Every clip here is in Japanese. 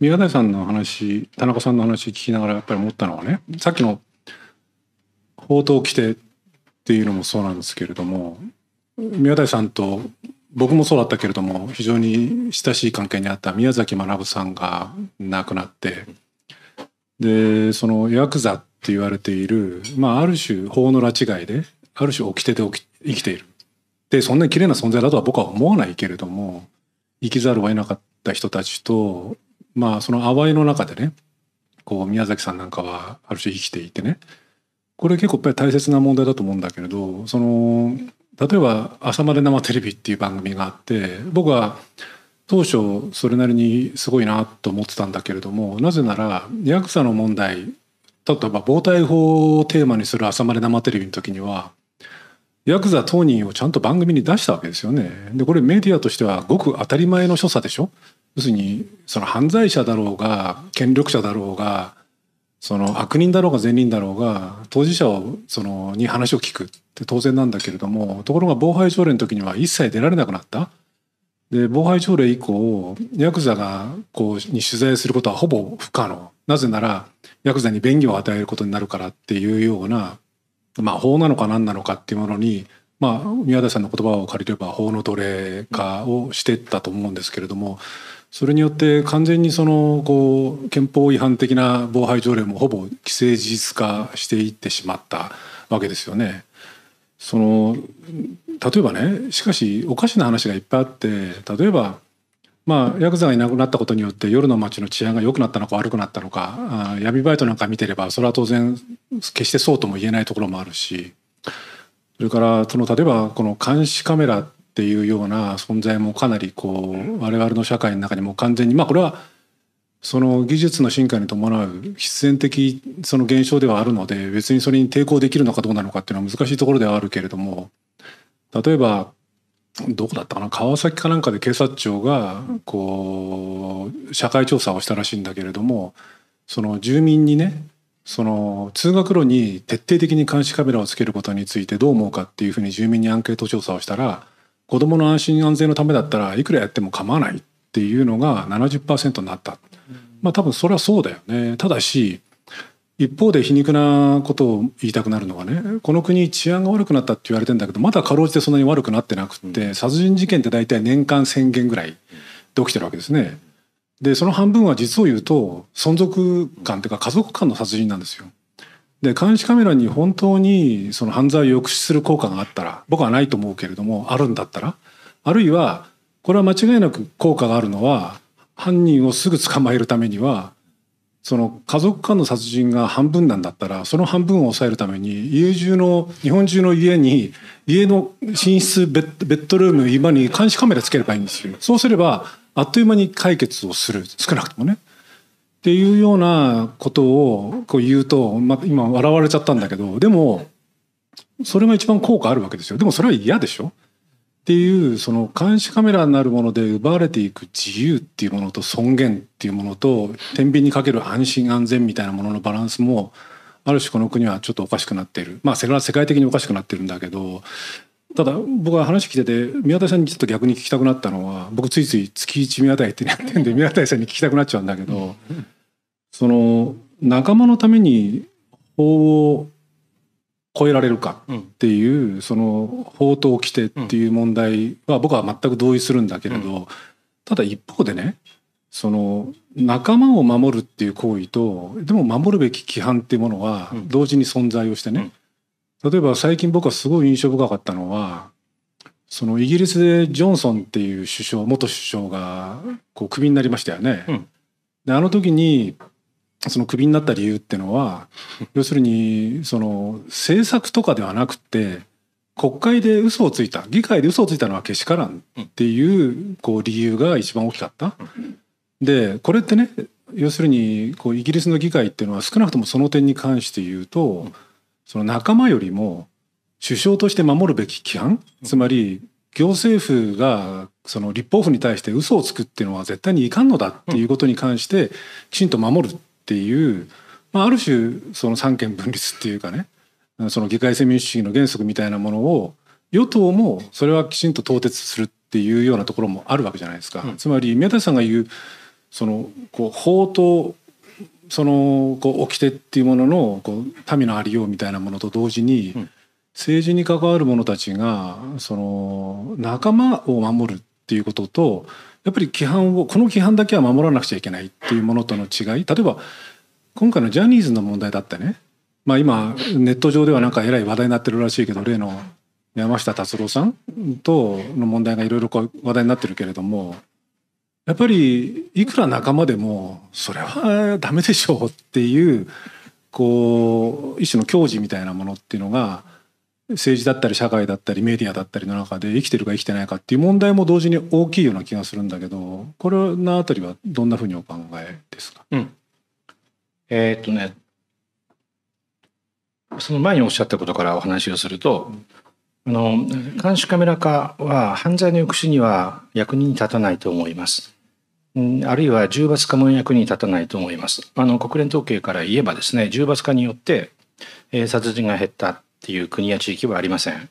宮台さんの話田中さんの話聞きながらやっぱり思ったのはねさっきの報道規定っていうのもそうなんですけれども宮台さんと僕もそうだったけれども非常に親しい関係にあった宮崎学さんが亡くなってでそのヤクザって言われている、まあ、ある種法の拉致外である種掟で生きている。でそんなに綺麗な存在だとは僕は思わないけれども生きざるを得なかった人たちとまあその淡いの中でねこう宮崎さんなんかはある種生きていてねこれ結構やっぱり大切な問題だと思うんだけれどその例えば「朝まで生テレビ」っていう番組があって僕は当初それなりにすごいなと思ってたんだけれどもなぜならヤクザの問題例えば防体法をテーマにする「朝まで生テレビ」の時にはヤクザ当人をちゃんと番組に出したわけですよね。でこれメディアとしてはごく当たり前の所作でしょ要するにその犯罪者だろうが権力者だろうがその悪人だろうが善人だろうが当事者をそのに話を聞くって当然なんだけれどもところが防犯条例の時には一切出られなくなった。で防犯条例以降ヤクザがこうに取材することはほぼ不可能なぜならヤクザに便宜を与えることになるからっていうような、まあ、法なのか何なのかっていうものに、まあ、宮台さんの言葉を借りれば法の奴隷化をしてったと思うんですけれどもそれによって完全にそのこう憲法違反的な防犯条例もほぼ既成事実化していってしまったわけですよね。その例えばねしかしおかしな話がいっぱいあって例えばまあヤクザがいなくなったことによって夜の街の治安が良くなったのか悪くなったのかあ闇バイトなんか見てればそれは当然決してそうとも言えないところもあるしそれからその例えばこの監視カメラっていうような存在もかなりこう我々の社会の中にも完全にまあこれはその技術の進化に伴う必然的その現象ではあるので別にそれに抵抗できるのかどうなのかっていうのは難しいところではあるけれども例えばどこだったかな川崎かなんかで警察庁がこう社会調査をしたらしいんだけれどもその住民にねその通学路に徹底的に監視カメラをつけることについてどう思うかっていうふうに住民にアンケート調査をしたら子どもの安心安全のためだったらいくらやっても構わないっていうのが70%になった。まあ多分それはそうだよね。ただし一方で皮肉なことを言いたくなるのはねこの国治安が悪くなったって言われてんだけどまだかろうじてそんなに悪くなってなくって、殺人事件って大体年間1,000件ぐらいで起きてるわけですね。でその半分は実を言うと存続感というか家族間の殺人なんですよ。で監視カメラに本当にその犯罪を抑止する効果があったら僕はないと思うけれどもあるんだったらあるいはこれは間違いなく効果があるのは犯人をすぐ捕まえるためにはその家族間の殺人が半分なんだったらその半分を抑えるために家中の日本中の家に家の寝室ベッドルーム今に監視カメラつければいいんですよ。そうすればあっという間に解決をする少なくともね。っていうようなことをこう言うと、まあ、今笑われちゃったんだけどでもそれが一番効果あるわけですよ。でもそれは嫌でしょ？っていうその監視カメラになるもので奪われていく自由っていうものと尊厳っていうものと天秤にかける安心安全みたいなもののバランスもある種この国はちょっとおかしくなっている。まあ世界的におかしくなってるんだけどただ僕は話聞いてて宮台さんにちょっと逆に聞きたくなったのは僕ついつい月一宮台ってやってんで宮台さんに聞きたくなっちゃうんだけどその仲間のために法を超えられるかっていう、うん、その法と規定っていう問題は僕は全く同意するんだけれど、うん、ただ一方でねその仲間を守るっていう行為とでも守るべき規範っていうものは同時に存在をしてね、うん、例えば最近僕はすごい印象深かったのはそのイギリスでジョンソンっていう首相元首相がこうクビになりましたよね。であの時にそのクビになった理由っていうのは要するにその政策とかではなくて国会で嘘をついた議会で嘘をついたのはけしからんっていうこう理由が一番大きかった。でこれってね要するにこうイギリスの議会っていうのは少なくともその点に関して言うとその仲間よりも首相として守るべき規範つまり行政府がその立法府に対して嘘をつくっていうのは絶対にいかんのだっていうことに関してきちんと守るていう、まあ、ある種その三権分立っていうかねその議会制民主主義の原則みたいなものを与党もそれはきちんと統徹するっていうようなところもあるわけじゃないですか。うん、つまり宮田さんが言うそのこう法とそのこう掟っていうもののこう民のありようみたいなものと同時に、うん、政治に関わる者たちがその仲間を守るっていうこととやっぱり規範をこの規範だけは守らなくちゃいけないっていうものとの違い。例えば今回のジャニーズの問題だってね。まあ今ネット上ではなんかえらい話題になってるらしいけど例の山下達郎さんとの問題がいろいろ話題になってるけれどもやっぱりいくら仲間でもそれはダメでしょうっていうこう一種の矜持みたいなものっていうのが政治だったり社会だったりメディアだったりの中で生きてるか生きてないかっていう問題も同時に大きいような気がするんだけどこれのあたりはどんなふうにお考えですか、うん、えー、っとねその前におっしゃったことからお話をすると、あの監視カメラ化は犯罪の抑止には役に立たないと思います。あるいは重罰化も役に立たないと思います。あの国連統計から言えばですね、重罰化によって、えー、殺人が減ったっていう国や地域はありません。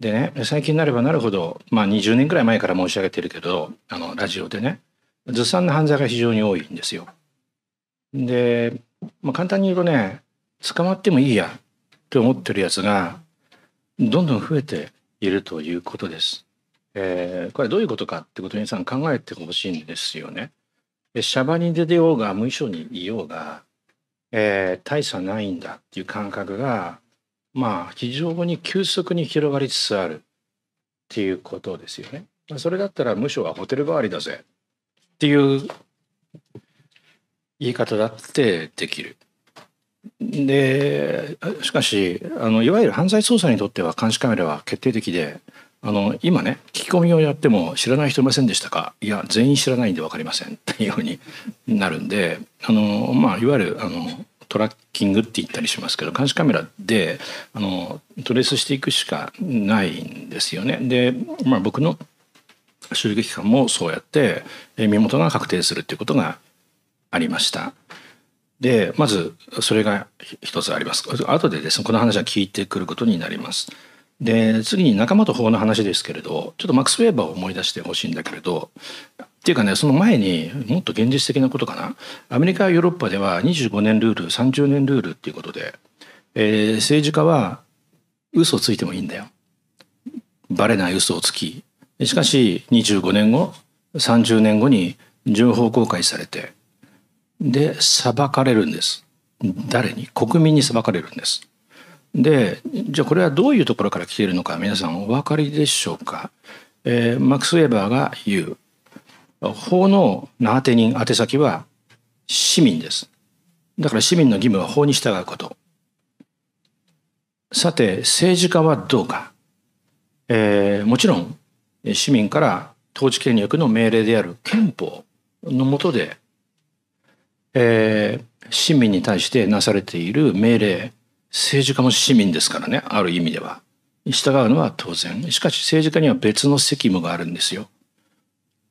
でね、最近なればなるほど、まあ20年くらい前から申し上げてるけど、あのラジオでね、ずさんな犯罪が非常に多いんですよ。で、まあ、簡単に言うとね、捕まってもいいやって思ってるやつが、どんどん増えているということです。えー、これどういうことかってことにさん考えてほしいんですよね。シャバに出てようが無遺書にいようが、えー、大差ないんだっていう感覚がまあ非常に急速に広がりつつあるっていうことですよね。それだったら無償はホテル代わりだぜっていう言い方だってできる。でしかしあのいわゆる犯罪捜査にとっては監視カメラは決定的であの今ね聞き込みをやっても知らない人いませんでしたか？いや全員知らないんで分かりませんっていうふうになるんであの、まあ、いわゆるあのトラッキングって言ったりしますけど監視カメラであのトレースしていくしかないんですよね。で、まあ、僕の襲撃官もそうやって身元が確定するっていうことがありました。でまずそれが一つあります。後でですねこの話は聞いてくることになります。で次に仲間と法の話ですけれどちょっとマックス・ウェーバーを思い出してほしいんだけれどっていうかねその前にもっと現実的なことかな。アメリカヨーロッパでは25年ルール30年ルールっていうことで、えー、政治家は嘘をついてもいいんだよ。バレない嘘をつき。しかし25年後30年後に情報公開されてで裁かれるんです。誰に？国民に裁かれるんです。でじゃあこれはどういうところから来ているのか皆さんお分かりでしょうか、えー、マックス・ウェーバーが言う。法の名当て人宛先は市民です。だから市民の義務は法に従うこと。さて政治家はどうか、えー、もちろん市民から統治権力の命令である憲法の下で、えー、市民に対してなされている命令。政治家も市民ですからねある意味では。従うのは当然。しかし政治家には別の責務があるんですよ。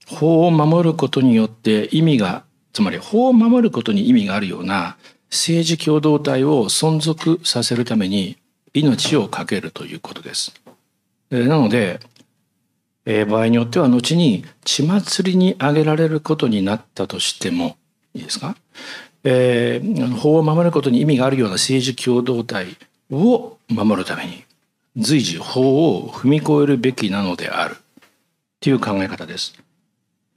法を守ることによって意味がつまり法を守ることに意味があるような政治共同体を存続させるために命を懸けるということです。なので、場合によっては後に血祭りに挙げられることになったとしてもいいですか？えー、法を守ることに意味があるような政治共同体を守るために随時法を踏み越えるべきなのである。という考え方です。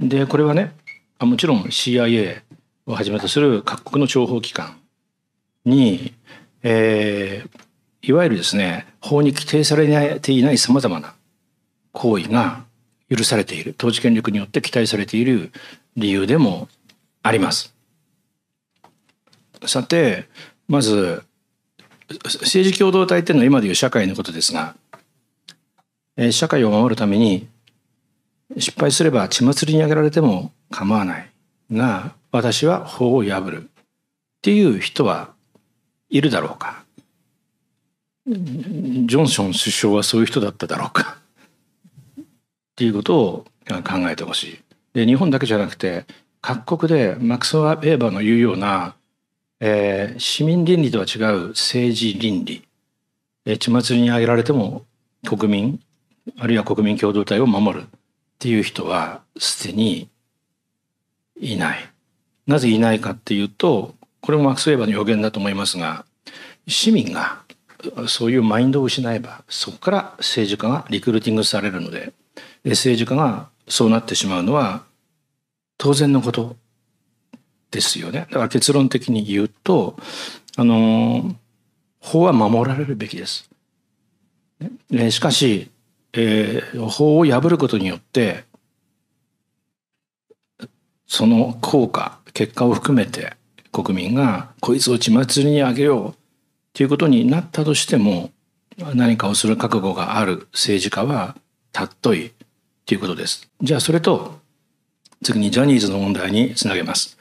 でこれはねもちろん CIA をはじめとする各国の諜報機関に、えー、いわゆるですね法に規定されていないさまざまな行為が許されている。統治権力によって期待されている理由でもあります。さてまず政治共同体っていうのは今でいう社会のことですが、え社会を守るために失敗すれば血祭りにあげられても構わないが私は法を破るっていう人はいるだろうかジョンソン首相はそういう人だっただろうかっていうことを考えてほしい。で日本だけじゃなくて各国でマクス・ウェーバーの言うようなえー、市民倫理とは違う政治倫理、えー、血祭りに挙げられても国民あるいは国民共同体を守るっていう人はすでにいない。なぜいないかっていうとこれもマクス・ウェーバーの予言だと思いますが市民がそういうマインドを失えばそこから政治家がリクルーティングされるので政治家がそうなってしまうのは当然のことですよねだから結論的に言うとあの法は守られるべきです。ね、しかし、えー、法を破ることによってその効果結果を含めて国民がこいつを血祭りにあげようということになったとしても何かをする覚悟がある政治家はたっといということです。じゃあそれと次にジャニーズの問題につなげます。